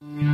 You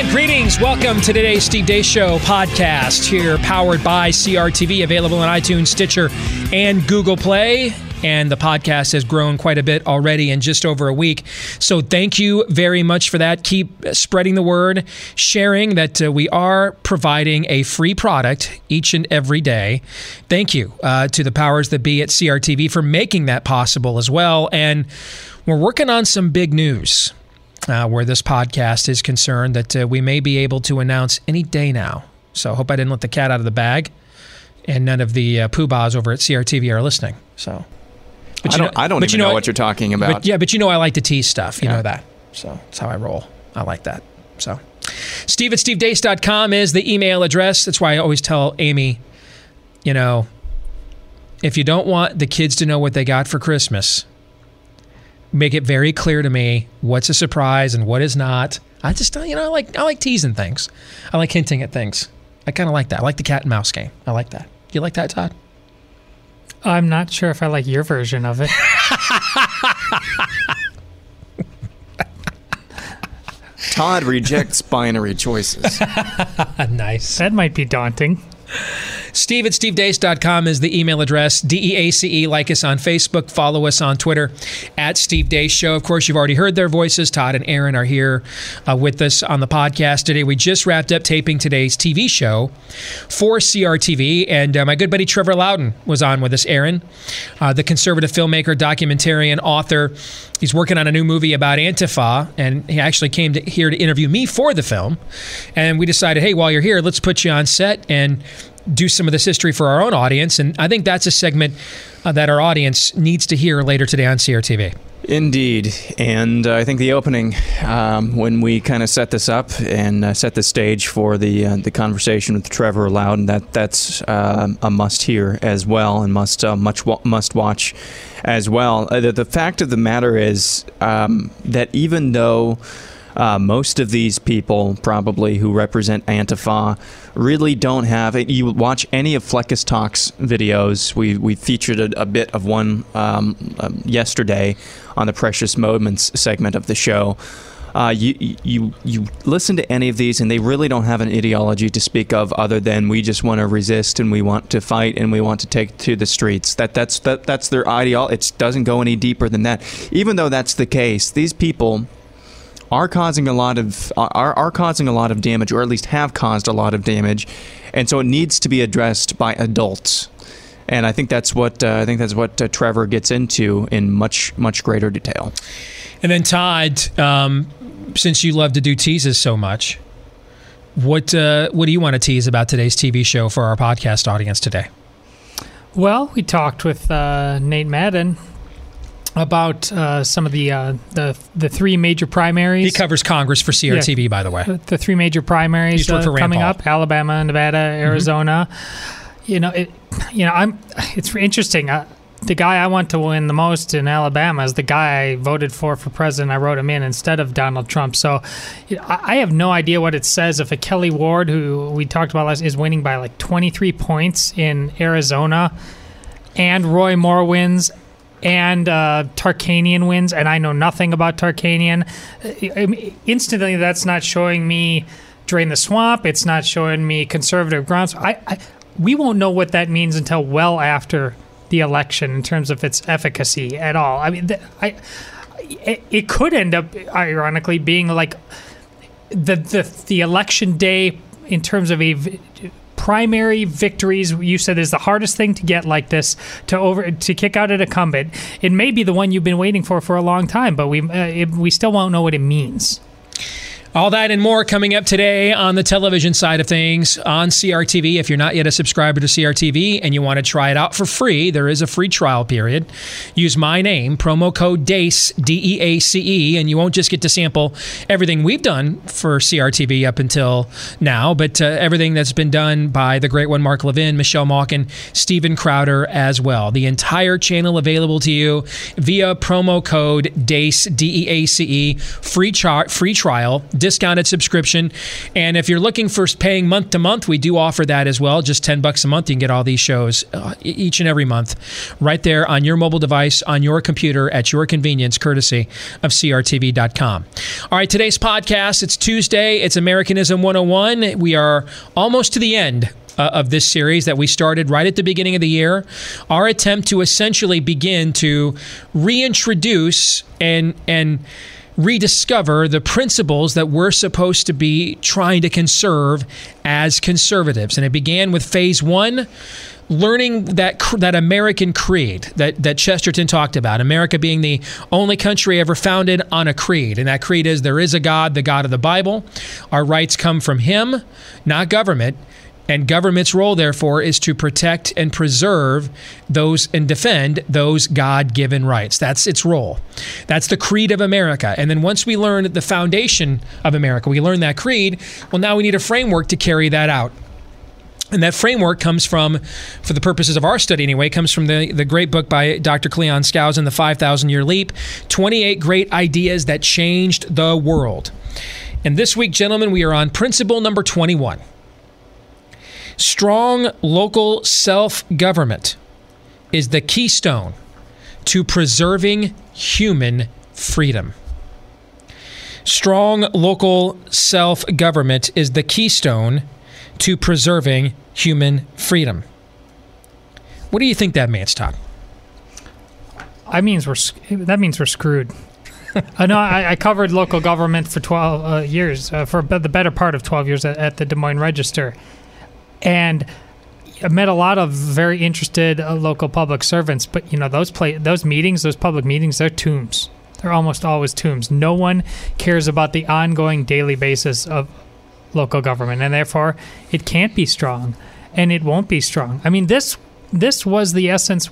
And greetings. Welcome to today's Steve Deace Show podcast here, powered by CRTV, available on iTunes, Stitcher, and Google Play. And the podcast has grown quite a bit already in just over a week. So thank you very much for that. Keep spreading the word, sharing that uh, we are providing a free product each and every day. Thank you uh, to the powers that be at CRTV for making that possible as well. And we're working on some big news uh, where this podcast is concerned that uh, we may be able to announce any day now. So I hope I didn't let the cat out of the bag, and none of the uh, poobahs over at CRTV are listening. So, I don't, I don't but even you know, know what you're talking about. But yeah, but you know I like to tease stuff. You Yeah. know that. So that's how I roll. I like that. So Steve at stevedeace.com is the email address. That's why I always tell Amy, you know, if you don't want the kids to know what they got for Christmas, make it very clear to me what's a surprise and what is not. I just you know, I like I like teasing things. I like hinting at things. I kind of like that. I like the cat and mouse game. I like that. You like that, Todd? I'm not sure if I like your version of it. Todd rejects binary choices. nice. That might be daunting. Steve at stevedeace.com is the email address. D E A C E. Like us on Facebook. Follow us on Twitter at Steve Deace Show. Of course, you've already heard their voices. Todd and Aaron are here uh, with us on the podcast today. We just wrapped up taping today's TV show for CRTV, and uh, my good buddy Trevor Loudon was on with us. Aaron, uh, the conservative filmmaker, documentarian, author. He's working on a new movie about Antifa, and he actually came to, here to interview me for the film. And we decided, hey, while you're here, let's put you on set and do some of this history for our own audience. And I think that's a segment uh, that our audience needs to hear later today on CRTV. Indeed, and uh, I think the opening, um, when we kind of set this up and uh, set the stage for the uh, the conversation with Trevor Loudon, that that's um a must hear as well, and must uh, much wa- must watch as well. Uh, the, the fact of the matter is um, that even though uh, most of these people, probably who represent Antifa, really don't have it. You watch any of Fleccas Talks videos. We we featured a, a bit of one um, um, yesterday on the Precious Moments segment of the show. Uh, you you you listen to any of these, and they really don't have an ideology to speak of other than we just want to resist and we want to fight and we want to take to the streets. That that's that that's their ideology. It doesn't go any deeper than that. Even though that's the case, these people are causing a lot of are, are causing a lot of damage, or at least have caused a lot of damage, and so it needs to be addressed by adults. And I think that's what uh, I think that's what uh, Trevor gets into in much much greater detail. And then, Todd, um, since you love to do teases so much, what uh, what do you want to tease about today's TV show for our podcast audience today? Well, we talked with uh, Nate Madden about uh, some of the uh, the the three major primaries. He covers Congress for CRTV, by the way. the three major primaries Used to work uh, coming up: Alabama, Nevada, Arizona. You know, it. You know, I'm. It's interesting. Uh, the guy I want to win the most in Alabama is the guy I voted for for president. I wrote him in instead of Donald Trump. So you know, I I have no idea what it says if a Kelli Ward, who we talked about last, is winning by like 23 points in Arizona, and Roy Moore wins. And uh, Tarkanian wins, and I know nothing about Tarkanian. Instantly, that's not showing me drain the swamp. It's not showing me conservative grounds. I, I we won't know what that means until well after the election in terms of its efficacy at all. I mean, I it, could end up ironically being like the the the election day in terms of a primary victories you said is the hardest thing to get like this to over to kick out an incumbent. It may be the one you've been waiting for for a long time but we uh, it, we still won't know what it means All that and more coming up today on the television side of things on CRTV. If you're not yet a subscriber to CRTV and you want to try it out for free, there is a free trial period. Use my name, promo code DEACE, D E A C E, and you won't just get to sample everything we've done for CRTV up until now, but uh, everything that's been done by the great one, Mark Levin, Michelle Malkin, Stephen Crowder as well. The entire channel available to you via promo code DEACE, D E A C E, free, char- free trial discounted subscription. And if you're looking for paying month to month, we do offer that as well. Just 10 bucks a month, you can get all these shows uh, each and every month right there on your mobile device, on your computer, at your convenience, courtesy of CRTV.com. All right, today's podcast, it's Tuesday. It's Americanism 101. We are almost to the end uh, of this series that we started right at the beginning of the year. Our attempt to essentially begin to reintroduce and and rediscover the principles that we're supposed to be trying to conserve as conservatives. And it began with phase one learning that that American creed that that Chesterton talked about, America being the only country ever founded on a creed, and that creed is there is a God, the God of the Bible. Our rights come from Him, not government. And government's role, therefore, is to protect and preserve those and defend those God given rights. That's its role. That's the creed of America. And then once we learn the foundation of America, we learn that creed, well, now we need a framework to carry that out. And that framework comes from, for the purposes of our study anyway, comes from the, the great book by Dr. Cleon Skousen, The 5,000 Year Leap 28 Great Ideas That Changed the World. And this week, gentlemen, we are on principle number 21 Strong local self government is the keystone to preserving human freedom. Strong local self government is the keystone to preserving human freedom. What do you think that means, Todd? I means we're that means we're screwed. I know I, I, covered local government for 12 uh, years, uh, for the better part of 12 years at, at the Des Moines Register and I met a lot of very interested uh, local public servants. But you know, those play those meetings, those public meetings, they're tombs. They're almost always tombs. No one cares about the ongoing daily basis of local government, and therefore it can't be strong, and it won't be strong. I mean, this this was the essence,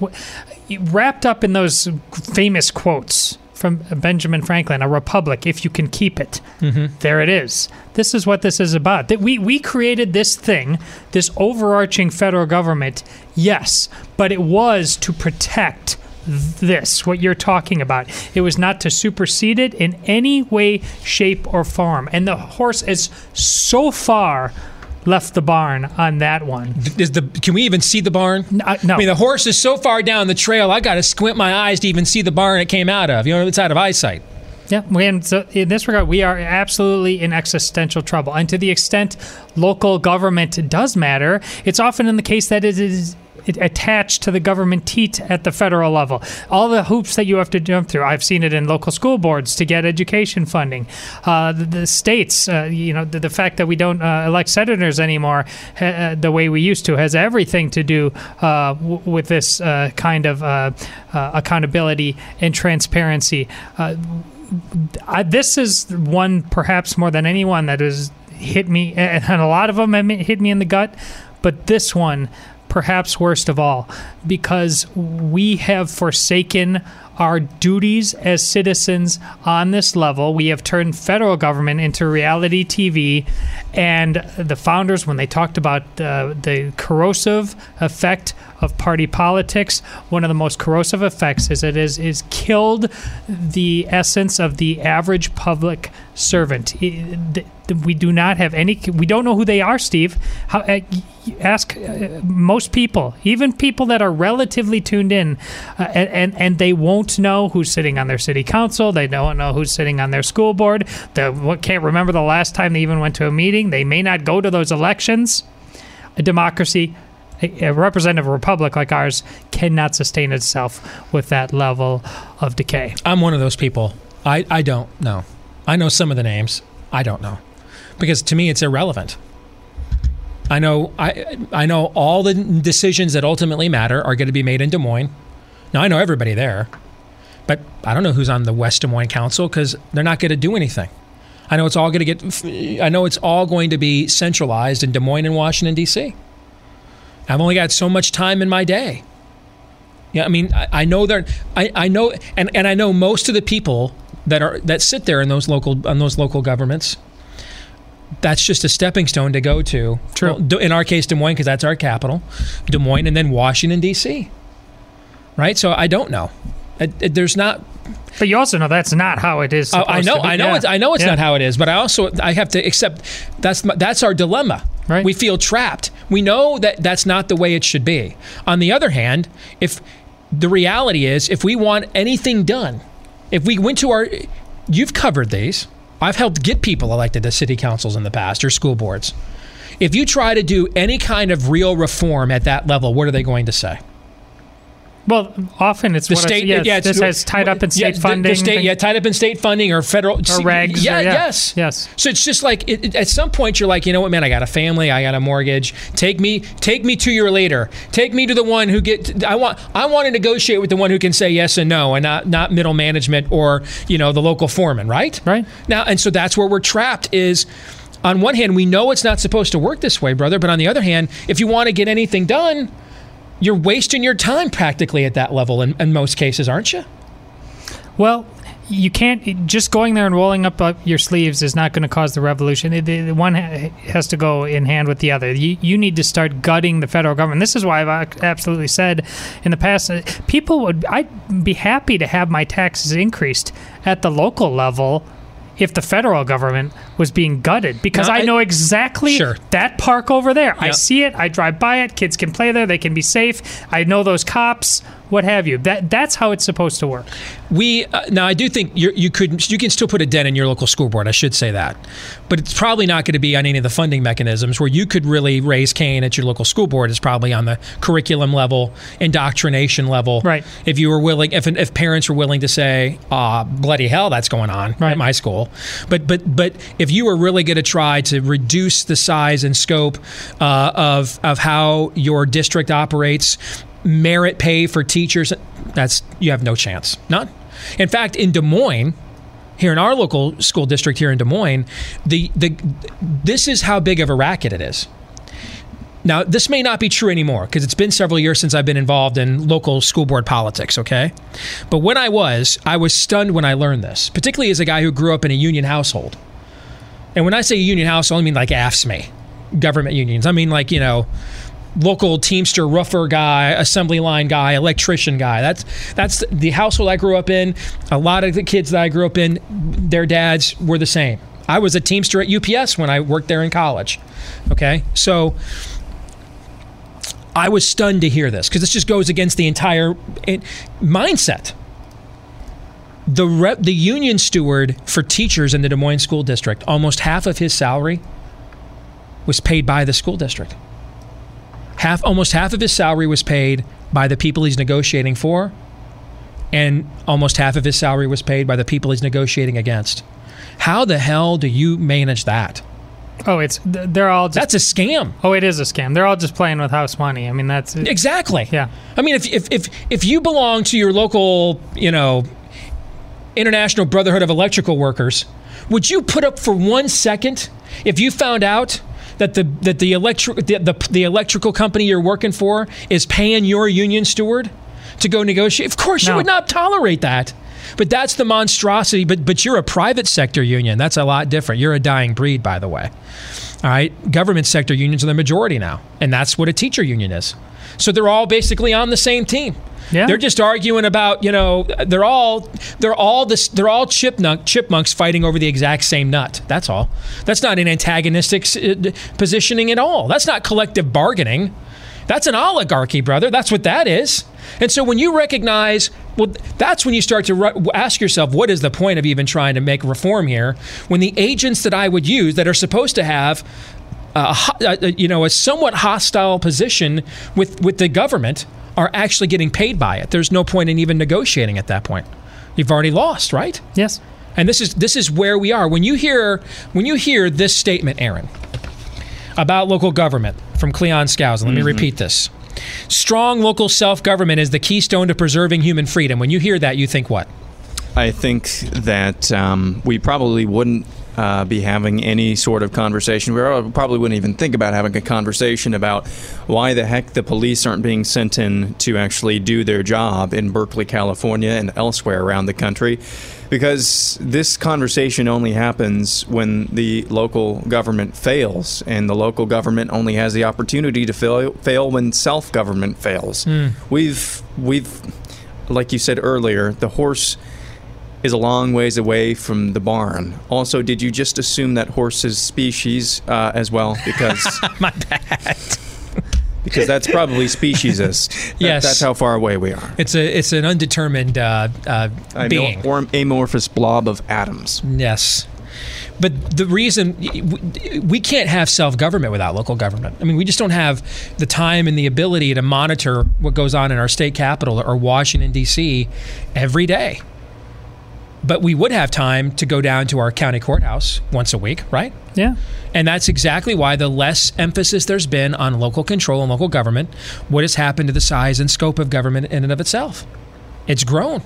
wrapped up in those famous quotes from Benjamin Franklin, a republic if you can keep it. Mm-hmm. There it is. This is what this is about. That we we created this thing, this overarching federal government. Yes, but it was to protect this, what you're talking about. It was not to supersede it in any way, shape, or form. And the horse is so far left the barn on that one. Is the can we even see the barn? Uh, no. I mean, the horse is so far down the trail. I got to squint my eyes to even see the barn it came out of. You know, it's out of eyesight. Yeah, and so in this regard, we are absolutely in existential trouble. And to the extent local government does matter, it's often in the case that it is attached to the government teat at the federal level. All the hoops that you have to jump through. I've seen it in local school boards to get education funding. Uh, the, the, states, uh, you know, the, the, fact that we don't uh, elect senators anymore uh, the way we used to has everything to do uh, w- with this uh, kind of accountability and transparency. I, this is one, perhaps more than anyone, that has hit me, and a lot of them hit me in the gut. But this one perhaps worst of all, because we have forsaken our duties as citizens on this level. We have turned federal government into reality TV. And the founders, when they talked about uh, the corrosive effect of party politics, one of the most corrosive effects is it is, is killed the essence of the average public servant. We do not have any, we don't know who they are, Steve. How, uh, ask uh, most people, even people that are relatively tuned in, uh, and, and, they won't know who's sitting on their city council. They don't know who's sitting on their school board. They can't remember the last time they even went to a meeting. They may not go to those elections. A democracy a representative republic like ours cannot sustain itself with that level of decay. I'm one of those people. I, I don't know. I know some of the names. I don't know. Because to me, it's irrelevant. I know I I know all the decisions that ultimately matter are going to be made in Des Moines. Now I know everybody there, but I don't know who's on the West Des Moines Council because they're not going to do anything. I know it's all going to get. I know it's all going to be centralized in Des Moines and Washington D.C. I've only got so much time in my day. Yeah, I mean, I, I know they're. I, I know, and, and I know most of the people that are that sit there in those local on those local governments. That's just a stepping stone to go to. True. Well, in our case, Des Moines, because that's our capital, Des Moines, and then Washington D.C. Right. So I don't know. It, it, there's not But you also know that's not how it is. Oh, I know. I know, Yeah. it's, I know it's Yeah. not how it is, but I also I have to accept that's my, that's our dilemma. Right. We feel trapped. We know that that's not the way it should be. On the other hand, if the reality is, if we want anything done, if we went to our, you've covered these. I've helped get people elected to city councils in the past or school boards. If you try to do any kind of real reform at that level, what are they going to say? Well, often it's The state, yeah, yeah, it's- this has tied up in state the- funding. The, state, yeah, tied up in state funding or federal or regs. Yeah, or, yeah. yes, Yes. So it's just like it, it- at some point you're like, you know what, man, I got a family, I got a mortgage. Take me, take me to your leader. Take me to the one who get. I want, I want to negotiate with the one who can say yes and no, and not not middle management or you know the local foreman, right? Right. Now, and so that's where we're trapped. Is on one hand we know it's not supposed to work this way, brother, but on the other hand, if you want to get anything done. You're wasting your time practically at that level in, in most cases, aren't you? Well, you can't just going there and rolling up uh, your sleeves is not going to cause the revolution. The, one ha- has to go in hand with the other. You, you need to start gutting the federal government. This is why I've absolutely said in the past, uh, people would I'd be happy to have my taxes increased at the local level. If the federal government was being gutted, because Now, I I- know exactly Sure. that park over there. I see it. I drive by it. Kids can play there. They can be safe. I know those cops. What have you? That that's how it's supposed to work. We uh, now I do think you you could you can still put a dent in your local school board. I should say that, but it's probably not going to be on any of the funding mechanisms where you could really raise Cain at your local school board. Is probably on the curriculum level, indoctrination level. Right. If you were willing, if if parents were willing to say, "Ah, bloody hell, that's going on Right. at my school," but but but if you were really going to try to reduce the size and scope uh, of of how your district operates, merit pay for teachers, that's you have no chance. None. In fact, in Des Moines, here in our local school district here in Des Moines, the the this is how big of a racket it is. Now, this may not be true anymore because it's been several years since I've been involved in local school board politics, okay? But when I was, I was stunned when I learned this, particularly as a guy who grew up in a union household. And when I say union house, I only mean like AFSCME, government unions. I mean like, you know, local teamster roofer guy assembly line guy electrician guy. That's that's the household i grew up in. A lot of the kids that i grew up in their dads were the same. I was a teamster at ups when i worked there in college okay? So i was stunned to hear this because this just goes against the entire eh, mindset the rep, the union steward for teachers in the des moines school district almost half of his salary was paid by the school district half almost half of his salary was paid by the people he's negotiating for and almost half of his salary was paid by the people he's negotiating against how the hell do you manage that Oh, it's they're all just. that's a scam oh, it is a scam. They're all just playing with house money. I mean, that's exactly Yeah. i mean if, if if if you belong to your local you know international brotherhood of electrical workers would you put up for one second if you found out that the that the electric the, the, the electrical company you're working for is paying your union steward to go negotiate? Of course you would not tolerate that. But that's the monstrosity. But but you're a private sector union. That's a lot different. You're a dying breed by the way. All right? Government sector unions are the majority now. And that's what a teacher union is so they're all basically on the same team. Yeah. they're just arguing about you know they're all they're all this they're all chipmunk chipmunks fighting over the exact same nut. That's all. That's not an antagonistic uh, positioning at all. That's not collective bargaining. That's an oligarchy brother. That's what that is. And so when you recognize well that's when you start to ru- ask yourself what is the point of even trying to make reform here when the agents that i would use that are supposed to have a, ho- uh, you know, a somewhat hostile position with, with the government are actually getting paid by it. There's no point in even negotiating at that point. You've already lost, right? yes. And this is this is where we are. When you hear when you hear this statement, Aaron, about local government from Cleon Skousen, let me repeat this. Strong local self-government is the keystone to preserving human freedom. When you hear that, you think what? I think that um, we probably wouldn't uh, be having any sort of conversation. We probably wouldn't even think about having a conversation about why the heck the police aren't being sent in to actually do their job in Berkeley, California, and elsewhere around the country. Because this conversation only happens when the local government fails, and the local government only has the opportunity to fail, fail when self government fails. We've we've like you said earlier, the horse is a long ways away from the barn. Also, did you just assume that horse's species uh, as well? Because My bad. because that's probably speciesist. That- Yes. that's how far away we are. It's a it's an undetermined uh, uh, being. or amorphous blob of atoms. Yes. But the reason we- we can't have self government without local government. I mean, we just don't have the time and the ability to monitor what goes on in our state capital or Washington, D.C. every day. But we would have time to go down to our county courthouse once a week, right? Yeah. And that's exactly why the less emphasis there's been on local control and local government, what has happened to the size and scope of government in and of itself? It's grown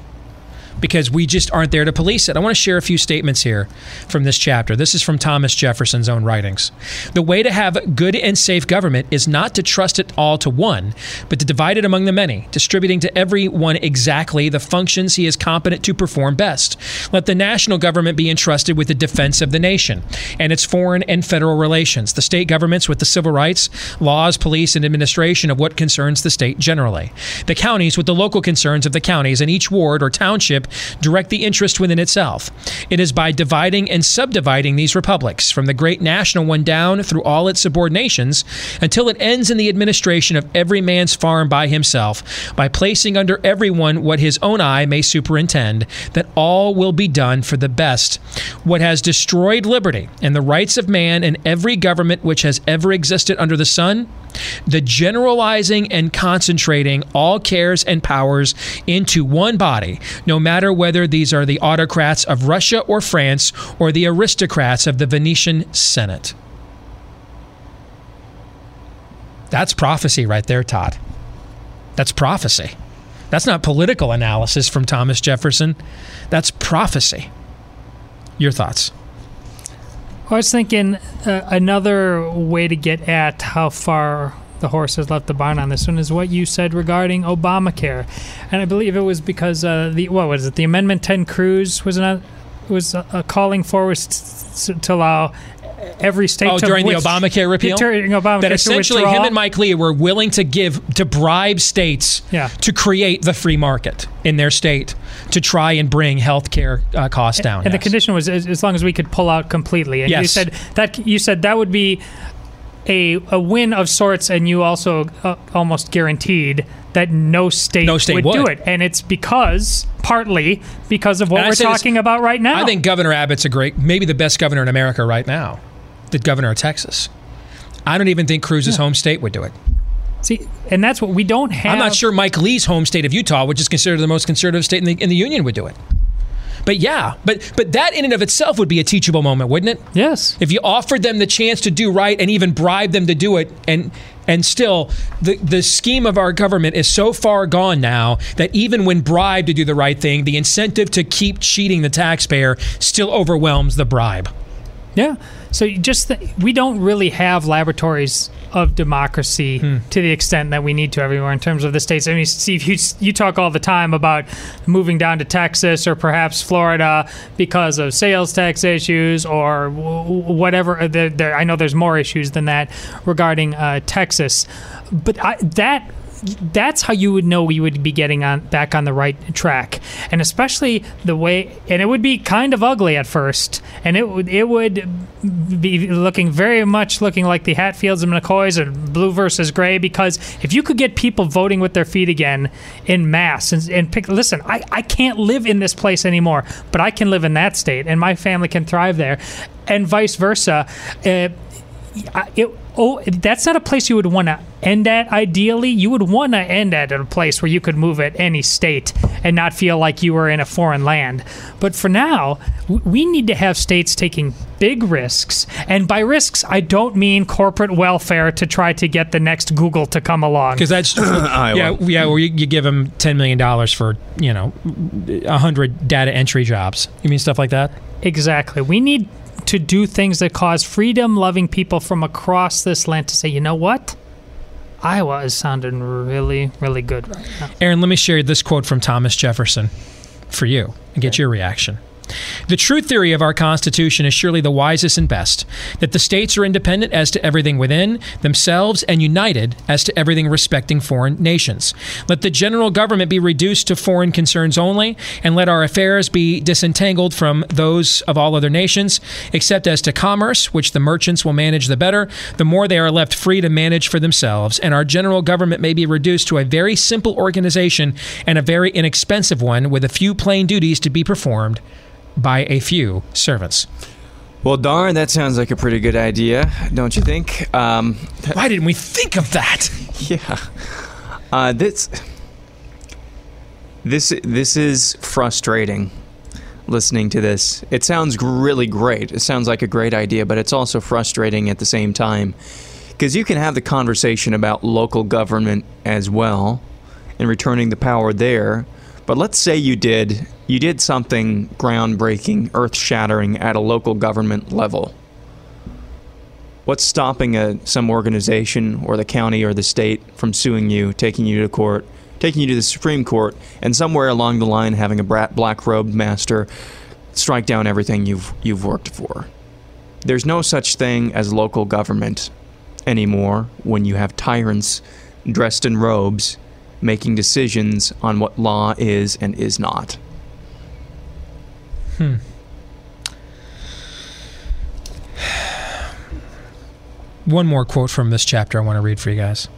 because we just aren't there to police it. I want to share a few statements here from this chapter. This is from Thomas Jefferson's own writings. The way to have good and safe government is not to trust it all to one, but to divide it among the many, distributing to every one exactly the functions he is competent to perform best. Let the national government be entrusted with the defense of the nation and its foreign and federal relations, the state governments with the civil rights, laws, police, and administration of what concerns the state generally, the counties with the local concerns of the counties, and each ward or township direct the interest within itself. It is by dividing and subdividing these republics, from the great national one down through all its subordinations, until it ends in the administration of every man's farm by himself, by placing under everyone what his own eye may superintend, that all will be done for the best. What has destroyed liberty and the rights of man in every government which has ever existed under the sun? The generalizing and concentrating all cares and powers into one body, no matter whether these are the autocrats of Russia or France or the aristocrats of the Venetian Senate. That's prophecy right there, Todd. That's prophecy. That's not political analysis from Thomas Jefferson. That's prophecy. Your thoughts? I was thinking uh, another way to get at how far the horse has left the barn on this one is what you said regarding Obamacare, and I believe it was because uh, the what was it? The Amendment 10 Cruz was not was uh, calling for was t- to allow every state Oh, to during the Obamacare repeal? During Obamacare that essentially him and Mike Lee were willing to give to bribe states Yeah. to create the free market in their state to try and bring health care uh, costs down. And the condition was as, as long as we could pull out completely. And you said that you said that would be a a win of sorts, and you also uh, almost guaranteed that no state, No state would, do it. And it's because partly because of what And we're say this- talking about right now. I think Governor Abbott's a great, maybe the best governor in America right now, the governor of Texas. I don't even think Cruz's home state would do it. See, and that's what we don't have. I'm not sure Mike Lee's home state of Utah, which is considered the most conservative state in the, in the union, would do it. But yeah, but but that in and of itself would be a teachable moment, wouldn't it? Yes. If you offered them the chance to do right and even bribe them to do it, and and still the the scheme of our government is so far gone now that even when bribed to do the right thing, the incentive to keep cheating the taxpayer still overwhelms the bribe. Yeah. So you just th- we don't really have laboratories of democracy Hmm. to the extent that we need to everywhere in terms of the states. I mean, Steve, you you talk all the time about moving down to Texas or perhaps Florida because of sales tax issues or whatever. Uh, There, there, I know there's more issues than that regarding uh, Texas, but I, that that's how you would know you would be getting on back on the right track. And especially the way and it would be kind of ugly at first and it would it would be looking very much looking like the Hatfields and McCoys and blue versus gray because if you could get people voting with their feet again in mass and, and pick listen I, I can't live in this place anymore but I can live in that state and my family can thrive there and vice versa. Uh, it, oh, that's not a place you would want to end at. Ideally, you would want to end at a place where you could move at any state and not feel like you were in a foreign land. But for now, we need to have states taking big risks, and by risks, I don't mean corporate welfare to try to get the next Google to come along. Because that's yeah, yeah. Where you, you give them ten million dollars for you know hundred data entry jobs. You mean stuff like that? Exactly. We need to do things that cause freedom loving people from across this land to say, you know what? Iowa is sounding really, really good right now. Aaron, let me share this quote from Thomas Jefferson for you and get your reaction. The true theory of our Constitution is surely the wisest and best that the states are independent as to everything within themselves and united as to everything respecting foreign nations. Let the general government be reduced to foreign concerns only, and let our affairs be disentangled from those of all other nations, except as to commerce, which the merchants will manage the better, the more they are left free to manage for themselves, and our general government may be reduced to a very simple organization and a very inexpensive one with a few plain duties to be performed by a few servants. Well, darn, that sounds like a pretty good idea, don't you think? Um, Why didn't we think of that? yeah. Uh, this this this is frustrating. Listening to this, it sounds really great. It sounds like a great idea, but it's also frustrating at the same time because you can have the conversation about local government as well and returning the power there. But let's say you did you did something groundbreaking, earth-shattering at a local government level. What's stopping a, some organization or the county or the state from suing you, taking you to court, taking you to the Supreme Court, and somewhere along the line having a black robed master strike down everything you've you've worked for? There's no such thing as local government anymore when you have tyrants dressed in robes making decisions on what law is and is not. Hmm. One more quote from this chapter I want to read for you guys.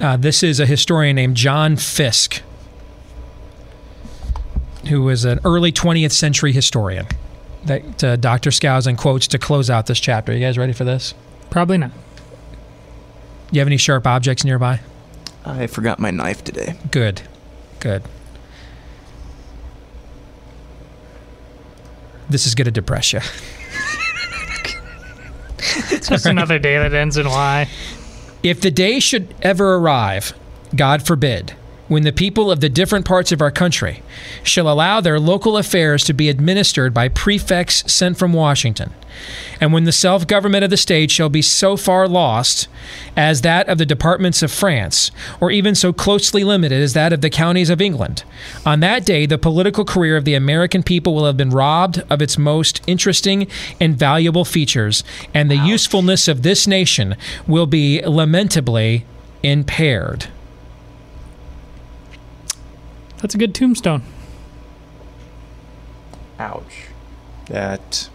Uh, this is a historian named John Fiske, who was an early 20th century historian that uh, Dr. Skousen quotes to close out this chapter. You guys ready for this? Probably not. You have any sharp objects nearby? I forgot my knife today. Good. Good. This is going to depress you. It's just another day that ends in Y. If the day should ever arrive, God forbid, when the people of the different parts of our country shall allow their local affairs to be administered by prefects sent from Washington, and when the self government of the state shall be so far lost as that of the departments of France, or even so closely limited as that of the counties of England, on that day the political career of the American people will have been robbed of its most interesting and valuable features, and the usefulness of this nation will be lamentably impaired. That's a good tombstone. Ouch. That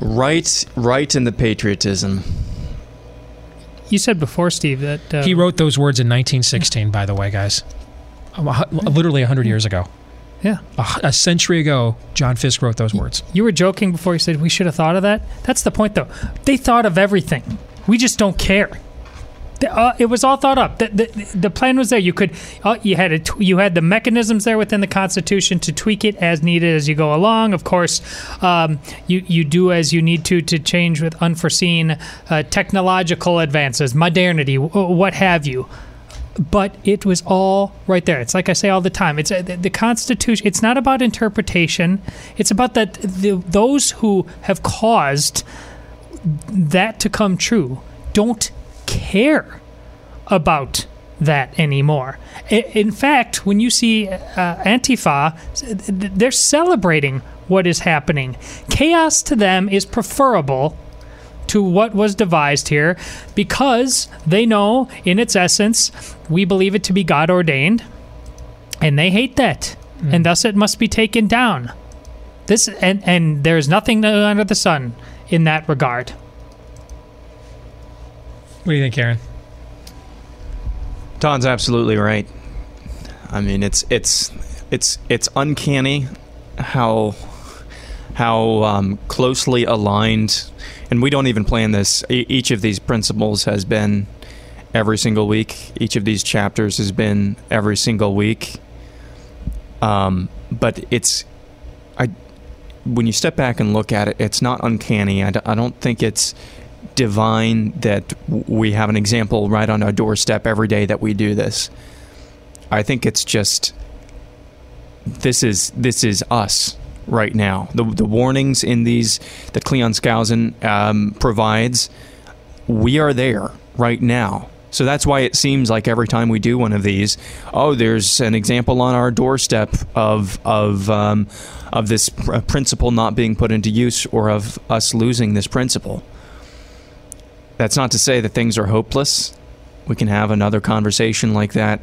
right right in the patriotism. You said before, Steve, that uh, He wrote those words in 1916, by the way, guys. A hu- Literally 100 years ago. Yeah. A, a century ago, John Fiske wrote those words. You were joking before you said we should have thought of that. That's the point, though. They thought of everything. We just don't care. Uh, it was all thought up. The, the, the plan was there. You could, uh, you had you had the mechanisms there within the Constitution to tweak it as needed as you go along. Of course, um, you you do as you need to to change with unforeseen uh, technological advances, modernity, w- what have you but it was all right there. It's like I say all the time. It's uh, the, the Constitution. It's not about interpretation. It's about that the, those who have caused that to come true don't care about that anymore. In fact, when you see uh, Antifa, they're celebrating what is happening. Chaos to them is preferable to what was devised here because they know, in its essence, we believe it to be God ordained, and they hate that, and thus it must be taken down. This and and there's nothing under the sun in that regard. What do you think, Aaron? Todd's absolutely right. I mean, it's it's it's it's uncanny how how um, closely aligned, and we don't even plan this. E- each of these principles has been every single week. Each of these chapters has been every single week. Um, but it's I when you step back and look at it, it's not uncanny. I, d- I don't think it's divine that we have an example right on our doorstep every day that we do this. I think it's just this is this is us right now. The, the warnings in these that Cleon Skousen um, provides, we are there right now. So that's why it seems like every time we do one of these, oh, there's an example on our doorstep of of um, of this pr- principle not being put into use or of us losing this principle. That's not to say that things are hopeless. We can have another conversation like that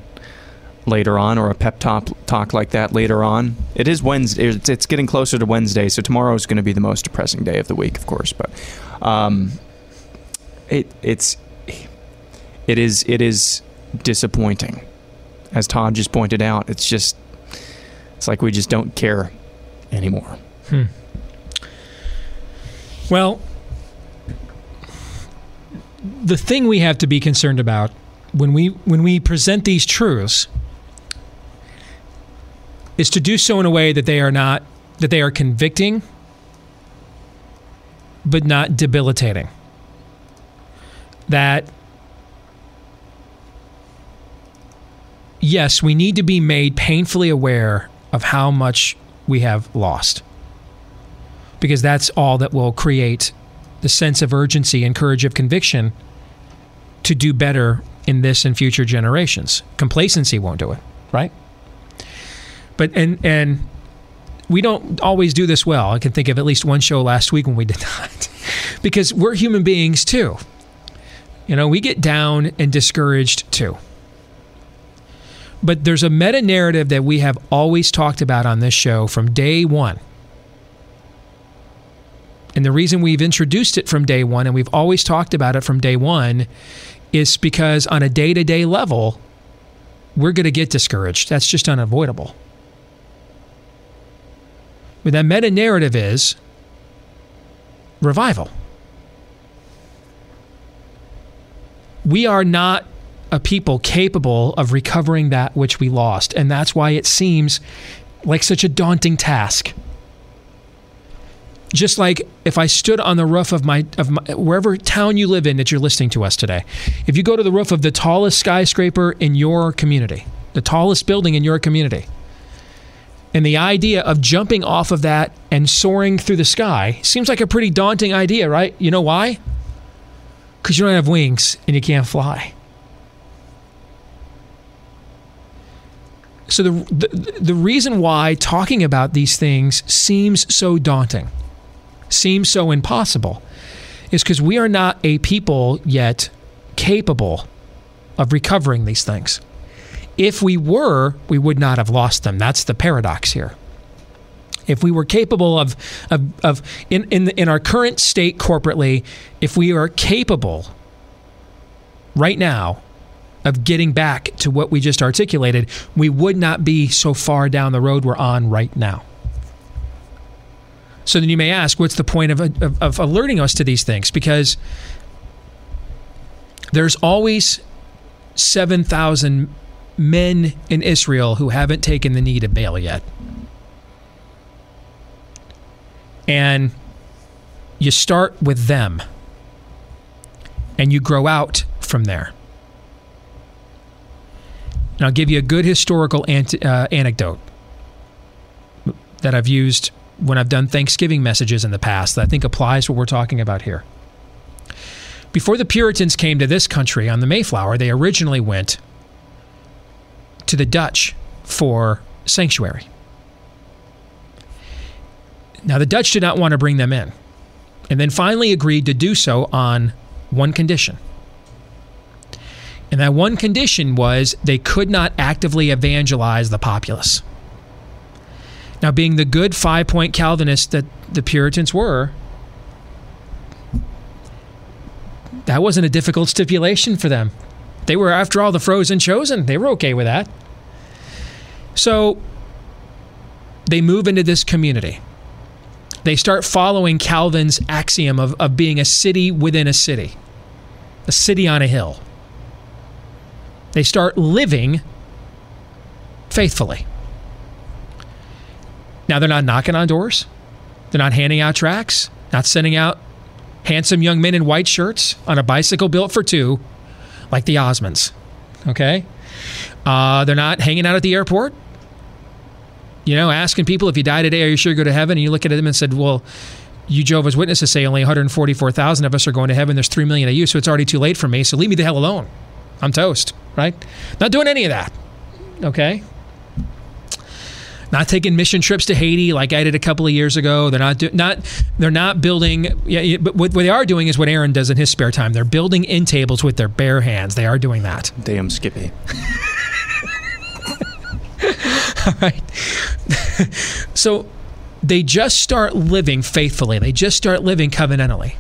later on or a pep talk, talk like that later on. It is Wednesday. It's, it's getting closer to Wednesday, so tomorrow is going to be the most depressing day of the week, of course. But um, it it's it is it is disappointing, as Todd just pointed out. It's just it's like we just don't care anymore. Hmm. Well, the thing we have to be concerned about when we when we present these truths is to do so in a way that they are not that they are convicting but not debilitating. That yes we need to be made painfully aware of how much we have lost because that's all that will create the sense of urgency and courage of conviction to do better in this and future generations complacency won't do it right but and and we don't always do this well. I can think of at least one show last week when we did not, because we're human beings too. You know, we get down and discouraged too. But there's a meta narrative that we have always talked about on this show from day one. And the reason we've introduced it from day one and we've always talked about it from day one is because on a day to day level, we're going to get discouraged. That's just unavoidable. But that meta narrative is revival. We are not a people capable of recovering that which we lost. And that's why it seems like such a daunting task. Just like if I stood on the roof of my of my, wherever town you live in that you're listening to us today, if you go to the roof of the tallest skyscraper in your community, the tallest building in your community, and the idea of jumping off of that and soaring through the sky seems like a pretty daunting idea, right? You know why? Because you don't have wings and you can't fly. So the, the the reason why talking about these things seems so daunting, seems so impossible, is because we are not a people yet capable of recovering these things. If we were, we would not have lost them. That's the paradox here. If we were capable of, of, of in, in, in our current state corporately, if we are capable right now of getting back to what we just articulated, we would not be so far down the road we're on right now. So then you may ask, what's the point of, of, of alerting us to these things? Because there's always 7,000 men in Israel who haven't taken the knee to Baal yet. And you start with them and you grow out from there. And I'll give you a good historical uh, anecdote that I've used when I've done Thanksgiving messages in the past that I think applies what we're talking about here. Before the Puritans came to this country on the Mayflower, they originally went to the Dutch for sanctuary. Now, the Dutch did not want to bring them in, and then finally agreed to do so on one condition. And that one condition was they could not actively evangelize the populace. Now, being the good five point Calvinists that the Puritans were, that wasn't a difficult stipulation for them. They were, after all, the frozen chosen. They were okay with that. So they move into this community. They start following Calvin's axiom of, of being a city within a city, a city on a hill. They start living faithfully. Now, they're not knocking on doors, they're not handing out tracts, not sending out handsome young men in white shirts on a bicycle built for two like the Osmonds. Okay? Uh, they're not hanging out at the airport. You know, asking people if you die today, are you sure you go to heaven? And you look at them and said, well, you Jehovah's Witnesses say only 144,000 of us are going to heaven. There's 3 million of you, so it's already too late for me. So leave me the hell alone. I'm toast, right? Not doing any of that. Okay? Not taking mission trips to Haiti like I did a couple of years ago. They're not do, not they're not building. Yeah, but what, what they are doing is what Aaron does in his spare time. They're building in tables with their bare hands. They are doing that. Damn Skippy. All right. so they just start living faithfully. They just start living covenantally.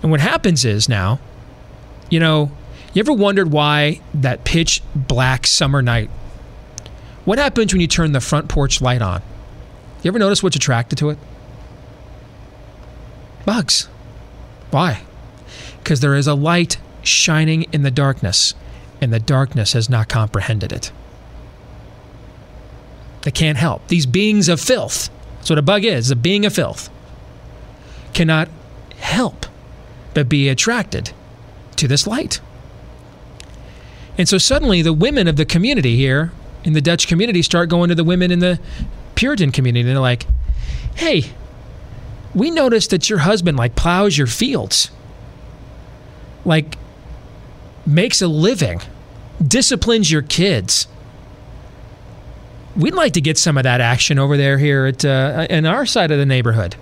And what happens is now, you know, you ever wondered why that pitch black summer night? What happens when you turn the front porch light on? You ever notice what's attracted to it? Bugs. Why? Because there is a light shining in the darkness, and the darkness has not comprehended it. They can't help. These beings of filth, that's what a bug is, a being of filth, cannot help but be attracted to this light. And so suddenly the women of the community here in the Dutch community start going to the women in the Puritan community and they're like, hey, we noticed that your husband like plows your fields, like makes a living, disciplines your kids. We'd like to get some of that action over there here at uh, in our side of the neighborhood.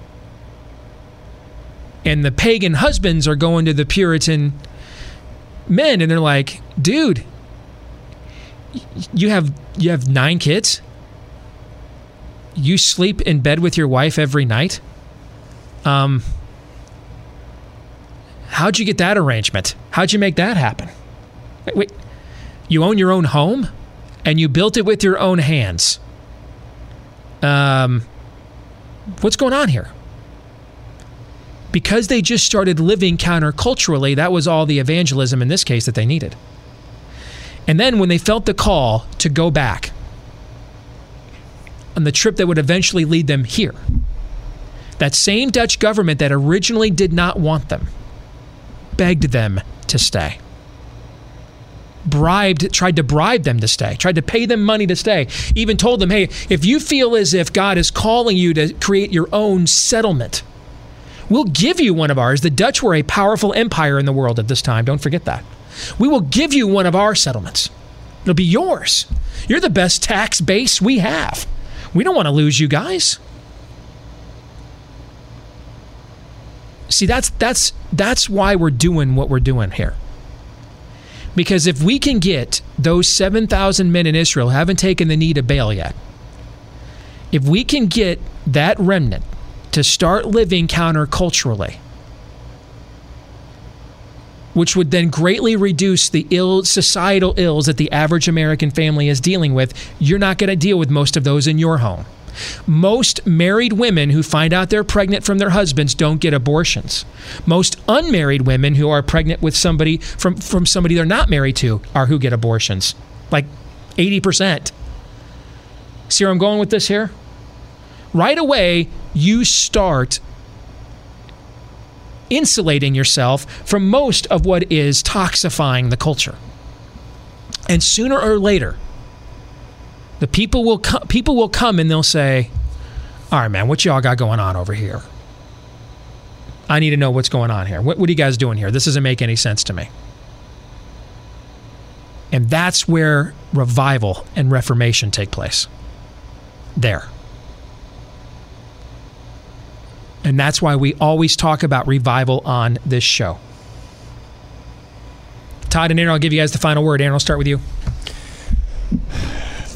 And the pagan husbands are going to the Puritan men, and they're like, "Dude, you have you have nine kids. You sleep in bed with your wife every night. Um, how'd you get that arrangement? How'd you make that happen? Wait, wait, you own your own home, and you built it with your own hands. Um, what's going on here? Because they just started living counterculturally, that was all the evangelism in this case that they needed. And then when they felt the call to go back on the trip that would eventually lead them here, that same Dutch government that originally did not want them begged them to stay. Bribed, tried to bribe them to stay, tried to pay them money to stay, even told them, hey, if you feel as if God is calling you to create your own settlement, we'll give you one of ours. The Dutch were a powerful empire in the world at this time. Don't forget that. We will give you one of our settlements. It'll be yours. You're the best tax base we have. We don't want to lose you guys. See, that's that's that's why we're doing what we're doing here. Because if we can get those 7,000 men in Israel haven't taken the knee to Baal yet, if we can get that remnant to start living counterculturally, which would then greatly reduce the ill societal ills that the average American family is dealing with, you're not going to deal with most of those in your home. Most married women who find out they're pregnant from their husbands don't get abortions. Most unmarried women who are pregnant with somebody from, from somebody they're not married to are who get abortions. Like 80%. See where I'm going with this here? Right away, you start insulating yourself from most of what is toxifying the culture. And sooner or later, the people will co- people will come and they'll say, "All right, man, what y'all got going on over here? I need to know what's going on here. What, what are you guys doing here? This doesn't make any sense to me." And that's where revival and reformation take place. There. And that's why we always talk about revival on this show. Todd and Aaron, I'll give you guys the final word. Aaron, I'll start with you.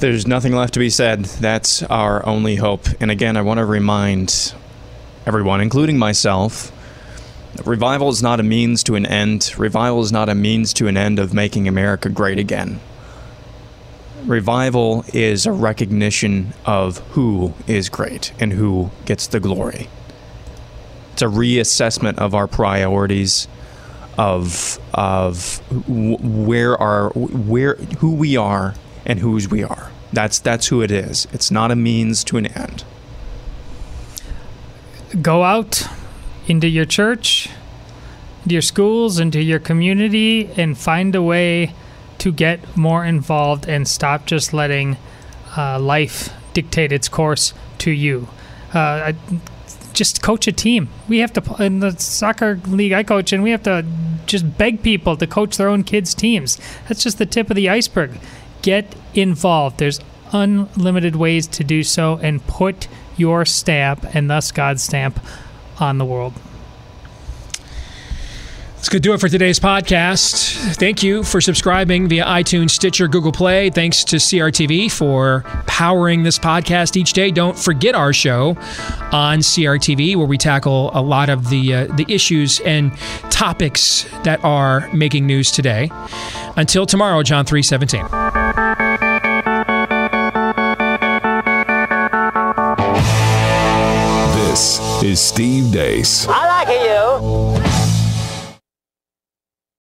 There's nothing left to be said. That's our only hope. And again, I want to remind everyone, including myself, revival is not a means to an end. Revival is not a means to an end of making America great again. Revival is a recognition of who is great and who gets the glory. It's a reassessment of our priorities, of of where our where who we are and whose we are. That's that's who it is. It's not a means to an end. Go out into your church, into your schools, into your community, and find a way to get more involved and stop just letting uh, life dictate its course to you. Uh, just coach a team. We have to in the soccer league I coach, and we have to just beg people to coach their own kids' teams. That's just the tip of the iceberg. Get involved. There's unlimited ways to do so, and put your stamp, and thus God's stamp, on the world. That's going to do it for today's podcast. Thank you for subscribing via iTunes, Stitcher, Google Play. Thanks to CRTV for powering this podcast each day. Don't forget our show on CRTV, where we tackle a lot of the uh, the issues and topics that are making news today. Until tomorrow, John three seventeen. This is Steve Deace. I like you.